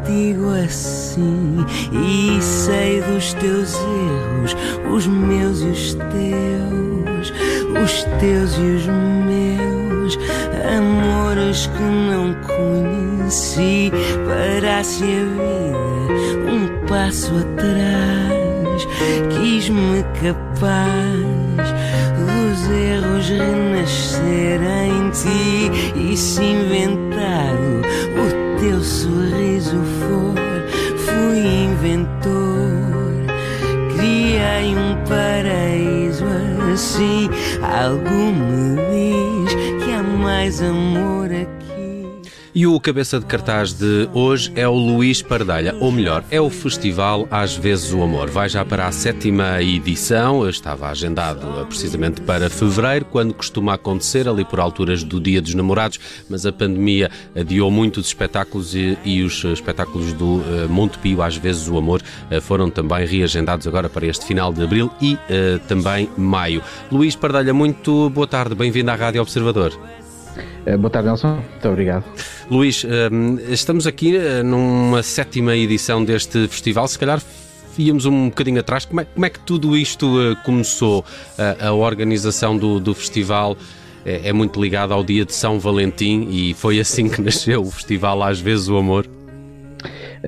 contigo assim, e sei dos teus erros, os meus e os teus, os teus e os meus, amores que não conheci. Parasse a vida um passo atrás, quis-me capaz dos erros renascer em ti e se inventado teu sorriso for, fui inventor, criei um paraíso assim. Algo me diz que há mais amor. E o cabeça de cartaz de hoje é o Luís Pardalha, ou melhor, é o festival Às vezes o Amor. Vai já para a sétima edição, estava agendado precisamente para fevereiro, quando costuma acontecer, ali por alturas do Dia dos Namorados, mas a pandemia adiou muito os espetáculos e, e os espetáculos do uh, Monte Pio, Às vezes o Amor, uh, foram também reagendados agora para este final de abril e uh, também maio. Luís Pardalha, muito boa tarde, bem-vindo à Rádio Observador. Eh, boa tarde, Nelson. Muito obrigado. Luís, ehm, estamos aqui eh, numa sétima edição deste festival. Se calhar íamos um bocadinho atrás. Como é, como é que tudo isto eh, começou? A, organização do, do festival é, é muito ligada ao dia de São Valentim e foi assim que nasceu o festival Às vezes o Amor.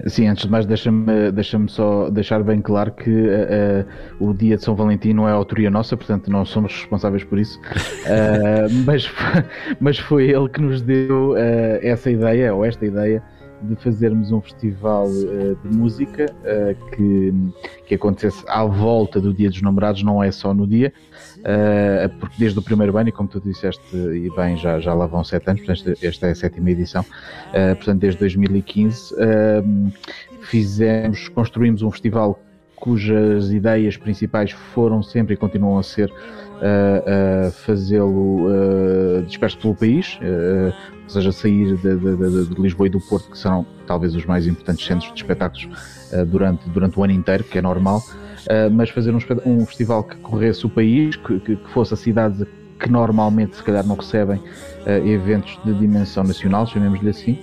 Sim, antes de mais, deixa-me deixa só deixar bem claro que uh, uh, o dia de São Valentim não é autoria nossa, portanto não somos responsáveis por isso, uh, mas, mas foi ele que nos deu essa ideia, ou esta ideia, de fazermos um festival uh, de música uh, que, que acontecesse à volta do Dia dos Namorados, não é só no dia, uh, porque desde o primeiro ano, e como tu disseste, e bem, já, já lá vão sete anos, portanto, esta é a sétima edição, portanto, desde 2015, fizemos, construímos um festival cujas ideias principais foram sempre e continuam a ser uh, uh, fazê-lo uh, disperso pelo país, ou seja, sair de, de, de, Lisboa e do Porto, que serão talvez os mais importantes centros de espetáculos durante, durante o ano inteiro, que é normal, mas fazer um, um, festival que corresse o país, que, que, que fosse a cidades que normalmente se calhar não recebem eventos de dimensão nacional, chamemos-lhe assim,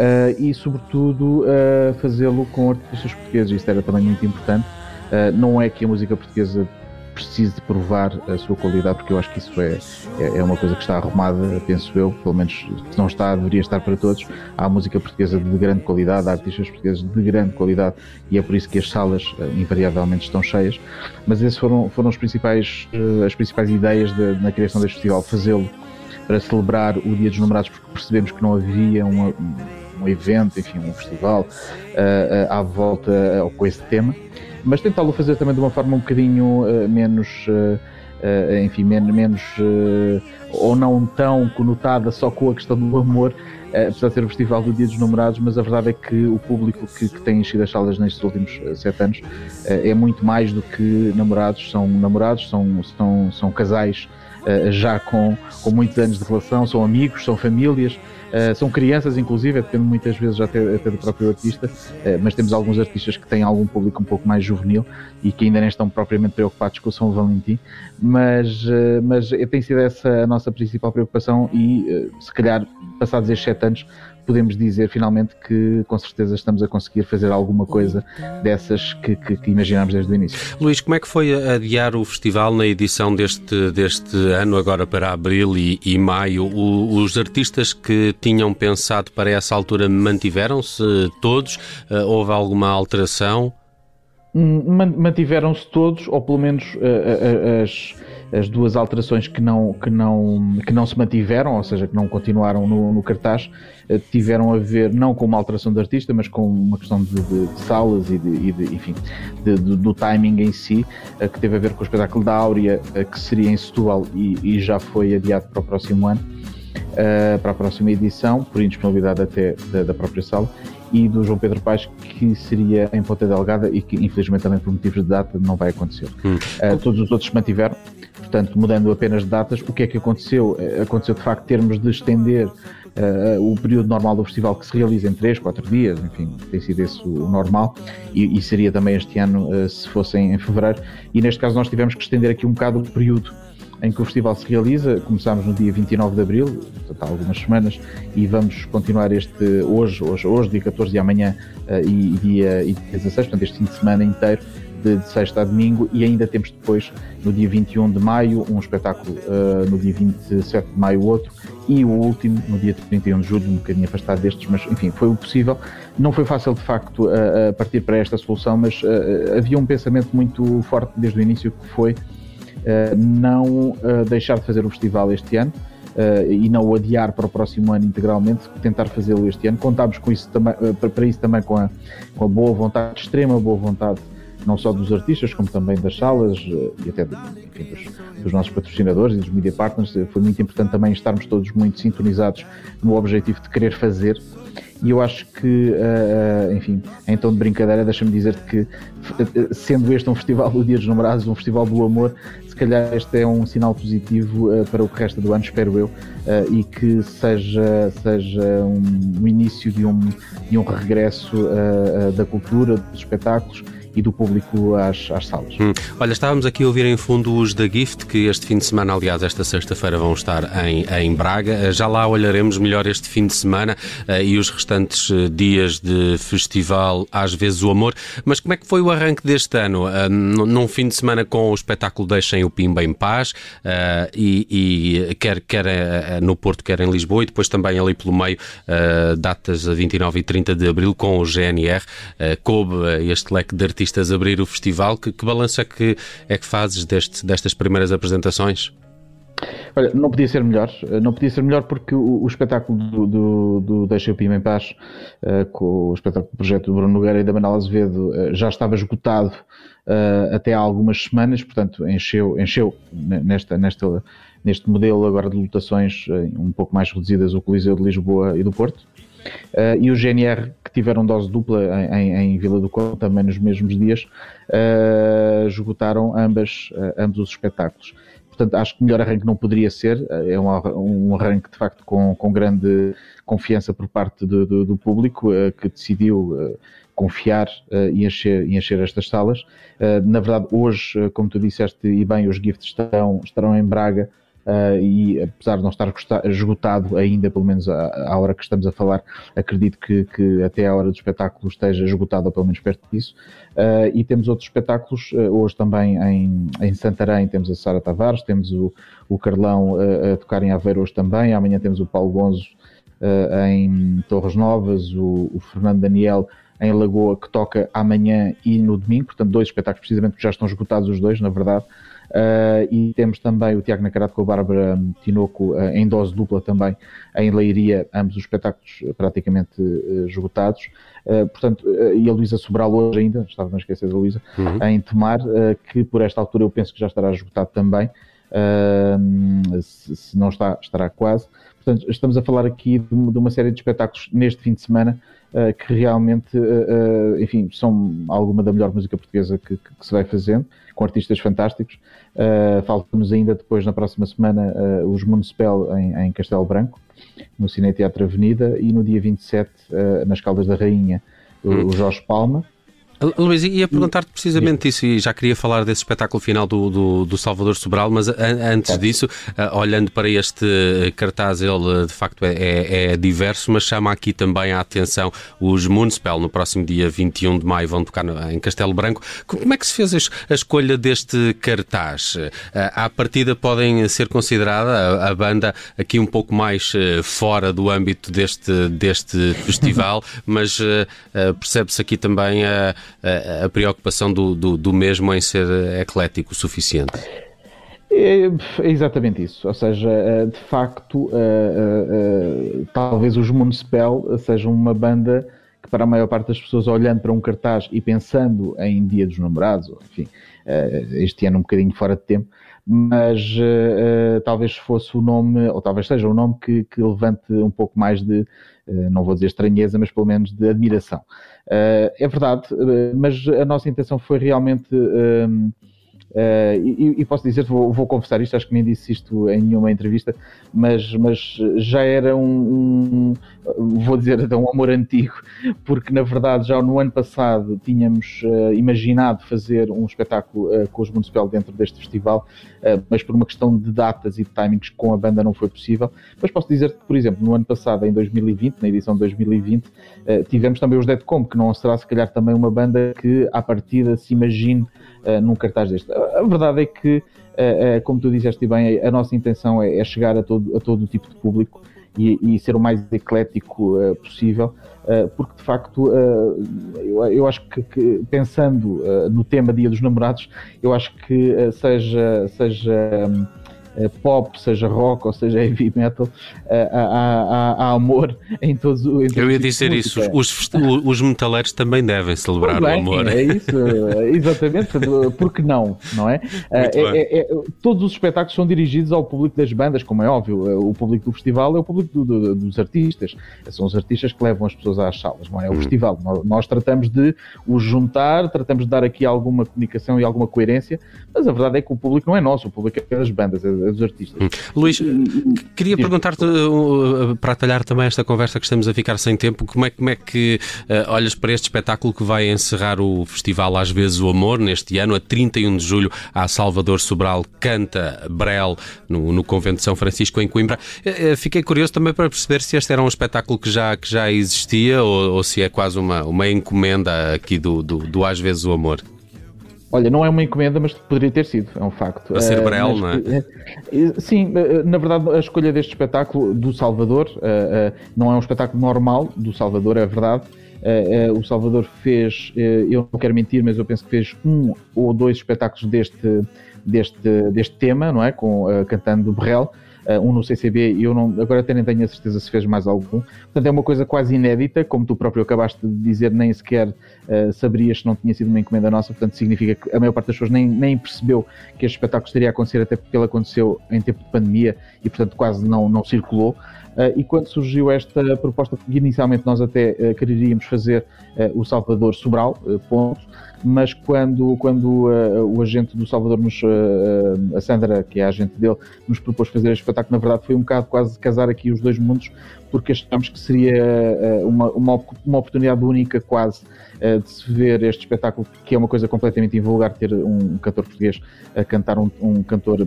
uh, e, sobretudo, uh, fazê-lo com artistas portugueses. Isto era também muito importante. Uh, não é que a música portuguesa precise de provar a sua qualidade, porque eu acho que isso é, é, é, uma coisa que está arrumada, penso eu, pelo menos se não está, deveria estar para todos. Há música portuguesa de grande qualidade, há artistas portugueses de grande qualidade e é por isso que as salas invariavelmente estão cheias. Mas essas foram, foram os principais, as principais ideias de, na criação deste festival, fazê-lo para celebrar o Dia dos Namorados, porque percebemos que não havia uma, um evento, enfim, um festival uh, à volta uh, com esse tema, mas tentá-lo fazer também de uma forma um bocadinho menos, enfim, menos, menos ou não tão conotada só com a questão do amor, apesar de ser o festival do Dia dos Namorados, mas a verdade é que o público que, que tem enchido as salas nestes últimos sete anos é muito mais do que namorados, são namorados, são, são, são casais já com, com muitos anos de relação, são amigos, são famílias, Uh, são crianças, inclusive, depende muitas vezes até, até do próprio artista, uh, mas temos alguns artistas que têm algum público um pouco mais juvenil e que ainda nem estão propriamente preocupados com o São Valentim, mas, uh, mas tem sido essa a nossa principal preocupação e, se calhar, passados estes sete anos, podemos dizer finalmente que com certeza estamos a conseguir fazer alguma coisa dessas que, que, que imaginámos desde o início. Luís, como é que foi adiar o festival na edição deste, deste ano, agora para abril e, e maio? O, os artistas que tinham pensado para essa altura mantiveram-se todos? Uh, houve alguma alteração? Hum, mantiveram-se todos, ou pelo menos uh, as as duas alterações que não, que não, que não se mantiveram, ou seja, que não continuaram no, no cartaz, eh, tiveram a ver não com uma alteração de artista, mas com uma questão de, de, de salas e, de, e enfim, do timing em si, eh, que teve a ver com o espetáculo da Áurea, eh, que seria em Setúbal e, e já foi adiado para o próximo ano. para a próxima edição, por indisponibilidade até da, da própria sala, e do João Pedro Paes, que seria em Ponta Delgada e que infelizmente também por motivos de data não vai acontecer. Hum. Uh, todos os outros se mantiveram, portanto, mudando apenas de datas, o que é que aconteceu? Aconteceu de facto termos de estender uh, o período normal do festival que se realiza em 3, 4 dias, enfim, tem sido esse o normal, e, e seria também este ano uh, se fosse em, em fevereiro, e neste caso nós tivemos que estender aqui um bocado o período em que o festival se realiza. Começámos no dia 29 de abril, portanto, há algumas semanas, e vamos continuar este hoje, hoje, hoje dia 14 de amanhã uh, e, dia, e dia 16, portanto, este fim de semana inteiro de, de sexta a domingo e ainda temos depois, no dia 21 de maio, um espetáculo, uh, no dia 27 de maio outro e o último no dia 31 de julho, um bocadinho afastado destes, mas enfim, foi o possível. Não foi fácil de facto uh, partir para esta solução, mas uh, havia um pensamento muito forte desde o início que foi não deixar de fazer o festival este ano. Uh, e não o adiar para o próximo ano integralmente, tentar fazê-lo este ano. Contámos com isso também, para isso também com a, com a boa vontade, extrema boa vontade não só dos artistas, como também das salas eh, e até enfim, dos, dos, nossos patrocinadores e dos media partners. Eh, foi muito importante também estarmos todos muito sintonizados no objetivo de querer fazer. E eu acho que, uh, enfim, em tom de brincadeira, deixa-me dizer-te que, sendo este um festival do Dia dos Namorados, um festival do amor, se calhar este é um sinal positivo uh, para o que resta do ano, espero eu, uh, e que seja, seja um, um início de um, de um regresso da cultura, dos espetáculos e do público às, às salas. Hum. Olha, estávamos aqui a ouvir em fundo os da Gift, que este fim de semana, aliás, esta sexta-feira vão estar em, em Braga. Eh, já lá olharemos melhor este fim de semana uh, e os restantes uh, dias de festival, às vezes o amor. Mas como é que foi o arranque deste ano? Uh, num fim de semana com o espetáculo Deixem o Pimba em Paz, e, e, quer, quer no Porto, quer em Lisboa, e depois também ali pelo meio, datas a 29 e 30 de abril com o GNR. coube este leque de artistas artistas abrir o festival. Que, que balanço é que, é que fazes deste, destas primeiras apresentações? Olha, não podia ser melhor, não podia ser melhor porque o, o espetáculo do, do, do Deixa o Pima em Paz, uh, com o espetáculo do projeto do Bruno Nogueira e da Manela Azevedo, uh, já estava esgotado uh, até há algumas semanas, portanto encheu, encheu nesta, nesta, neste modelo agora de lotações um pouco mais reduzidas o Coliseu de Lisboa e do Porto. Uh, e o GNR, que tiveram dose dupla em, em Vila do Conde, também nos mesmos dias, uh, esgotaram ambas, uh, ambos os espetáculos. Portanto, acho que melhor arranque não poderia ser. É um, um arranque, de facto, com, com grande confiança por parte do, do, do público, que decidiu confiar e, encher, encher estas salas. na verdade, hoje, como tu disseste e bem, os gifts estarão, estarão em Braga Uh, e apesar de não estar esgotado ainda, pelo menos à, à, hora que estamos a falar, acredito que, que, até a hora do espetáculo esteja esgotado, ou pelo menos perto disso. Uh, e temos outros espetáculos, uh, hoje também em, em Santarém temos a Sara Tavares, temos o, o Carlão a tocar em Aveiro hoje também, amanhã temos o Paulo Gonzo em Torres Novas, o, o Fernando Daniel em Lagoa, que toca amanhã e no domingo, portanto, dois espetáculos precisamente que já estão esgotados os dois, na verdade. Uh, e temos também o Tiago Nacarato com a Bárbara Tinoco uh, em dose dupla também em Leiria, ambos os espetáculos praticamente uh, esgotados. portanto, e a Luísa Sobral hoje ainda, estava a esquecer da Luísa, uhum. em Tomar, que por esta altura eu penso que já estará esgotado também. Se, se, não está, estará quase. Portanto, estamos a falar aqui de, de uma série de espetáculos neste fim de semana uh, que realmente, uh, enfim, são alguma da melhor música portuguesa que, que, que se vai fazendo, com artistas fantásticos. Falta-nos ainda depois, na próxima semana, os Municipal em, em, Castelo Branco, no Cine Teatro Avenida, e no dia 27, nas Caldas da Rainha, o, o Jorge Palma. Luís, ia perguntar-te precisamente isso e já queria falar desse espetáculo final do, do, do Salvador Sobral, mas antes disso, olhando para este cartaz, ele de facto é, é, é, diverso, mas chama aqui também a atenção os Municipal. No próximo dia 21 de maio vão tocar em Castelo Branco. Como é que se fez a escolha deste cartaz? Uh, à partida podem ser considerada a, banda aqui um pouco mais uh, fora do âmbito deste, deste festival, mas percebe-se aqui também a a, preocupação do, do, do, mesmo em ser eclético o suficiente? É, é exatamente isso, ou seja, eh, de facto, eh, talvez os Municipal sejam uma banda que para a maior parte das pessoas olhando para um cartaz e pensando em Dia dos Namorados, enfim, este ano um bocadinho fora de tempo, mas uh, talvez fosse o nome, ou talvez seja o nome que, que levante um pouco mais de, uh, não vou dizer estranheza, mas pelo menos de admiração. é verdade, mas a nossa intenção foi realmente Uh, e, e, posso dizer, vou, vou, confessar isto, acho que nem disse isto em nenhuma entrevista, mas, mas já era um, um, vou dizer até um amor antigo, porque na verdade já no ano passado tínhamos uh, imaginado fazer um espetáculo uh, com os Municipal dentro deste festival, mas por uma questão de datas e de timings com a banda não foi possível. Mas posso dizer que, por exemplo, no ano passado, em 2020, na edição de 2020, tivemos também os Deadcom, que não será se calhar também uma banda que à partida se imagine num cartaz deste. A verdade é que, uh, uh, como tu disseste bem, a nossa intenção é, é, chegar a todo, a todo o tipo de público e, e ser o mais eclético uh, possível, porque de facto eu, eu, acho que, que pensando no tema Dia dos Namorados, eu acho que seja. seja um, pop, seja rock ou seja heavy metal, eh, há, há, há amor em todos, todos Eu ia dizer isso, os, os metaleiros também devem celebrar o amor. É isso, exatamente, porque não, não é? Eh, é, é, é? Todos os espetáculos são dirigidos ao público das bandas, como é óbvio, o público do festival é o público do, do, dos artistas, são os artistas que levam as pessoas às salas, não é? O hum. festival, nós, nós tratamos de os juntar, tratamos de dar aqui alguma comunicação e alguma coerência, mas a verdade é que o público não é nosso, o público é das bandas, é dos artistas. Hum. Luís, queria perguntar-te, uh, uh, para atalhar também esta conversa que estamos a ficar sem tempo, como é, como é que uh, olhas para este espetáculo que vai encerrar o festival Às vezes o Amor, neste ano, a 31 de julho, a Salvador Sobral canta Brel no, no Convento de São Francisco, em Coimbra. Uh, uh, fiquei curioso também para perceber se este era um espetáculo que já, que já existia ou, ou se é quase uma, uma encomenda aqui do, do, do Às vezes o Amor. Olha, não é uma encomenda, mas poderia ter sido, é um facto. A ser Brel, uh, não é? Uh, sim, uh, na verdade, a escolha deste espetáculo do Salvador não é um espetáculo normal do Salvador, é verdade. o Salvador fez, eu não quero mentir, mas eu penso que fez um ou dois espetáculos deste, deste, deste tema, não é? Com, cantando Brel uh, um no CCB e eu não, agora até nem tenho a certeza se fez mais algum. Portanto, é uma coisa quase inédita, como tu próprio acabaste de dizer, nem sequer uh, saberias se não tinha sido uma encomenda nossa, portanto, significa que a maior parte das pessoas nem, nem percebeu que este espetáculo estaria a acontecer, até porque ele aconteceu em tempo de pandemia e, portanto, quase não, não circulou. Uh, e quando surgiu esta proposta, inicialmente nós até uh, quereríamos fazer uh, o Salvador Sobral, ponto, mas quando, quando o agente do Salvador, nos, a Sandra, que é a agente dele, nos propôs fazer este espetáculo, na verdade foi um bocado quase casar aqui os dois mundos, porque achámos que seria uma, uma, uma oportunidade única quase de se ver este espetáculo, que é uma coisa completamente invulgar, ter um cantor português a cantar um, um cantor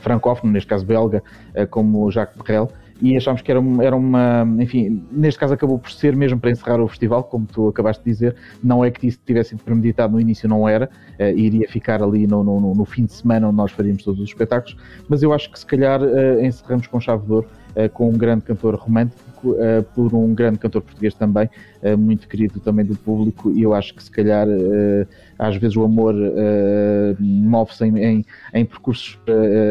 francófono, neste caso belga, como Jacques Brel, e achámos que era era uma, enfim, neste caso acabou por ser mesmo para encerrar o festival, como tu acabaste de dizer, não é que isso tivesse sido premeditado no início, não era, uh, iria ficar ali no, no, no, fim de semana onde nós faríamos todos os espetáculos, mas eu acho que se calhar uh, encerramos com chave de ouro, com um grande cantor romântico, por um grande cantor português também, muito querido também do público, e eu acho que se calhar às vezes o amor move-se em, em, em, percursos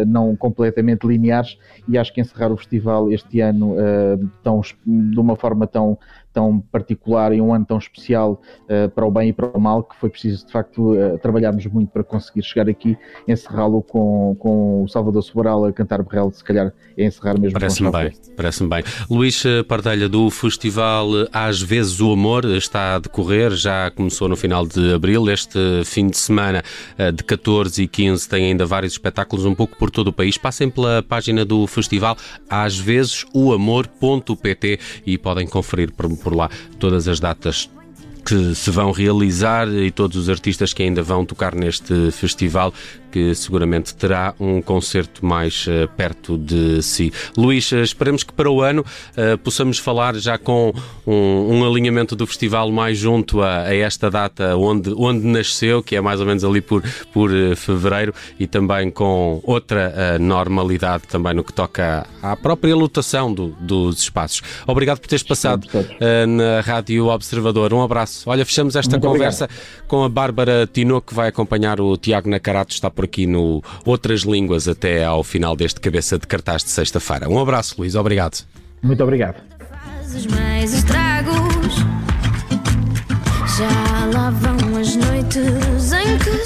não completamente lineares e acho que encerrar o festival este ano tão, de uma forma tão, tão particular e um ano tão especial uh, para o bem e para o mal que foi preciso de facto uh, trabalharmos muito para conseguir chegar aqui, encerrá-lo com, com o Salvador Sobral a cantar Berrel, se calhar é encerrar mesmo Parece-me bem, parece-me bem. Luís Pardelha do Festival Às vezes o Amor está a decorrer, já começou no final de abril, este fim de semana uh, de 14 e 15 tem ainda vários espetáculos um pouco por todo o país. Passem pela página do festival às vezes o amor.pt e podem conferir por lá. Todas as datas que se vão realizar e todos os artistas que ainda vão tocar neste festival que seguramente terá um concerto mais uh, perto de si. Luís, uh, esperemos que para o ano uh, possamos falar já com um, um, alinhamento do festival mais junto a, a, esta data onde, onde nasceu, que é mais ou menos ali por, por fevereiro, e também com outra normalidade também no que toca à própria lotação do, dos espaços. Obrigado por teres passado na Rádio Observador. Um abraço. Olha, fechamos esta Muito conversa obrigado. com a Bárbara Tino, que vai acompanhar o Tiago Nacarato, está por por aqui no Outras Línguas até ao final deste cabeça de cartaz de sexta-feira. Um abraço, Luís. Obrigado. Muito obrigado. mais estragos. Já lá vão as noites em que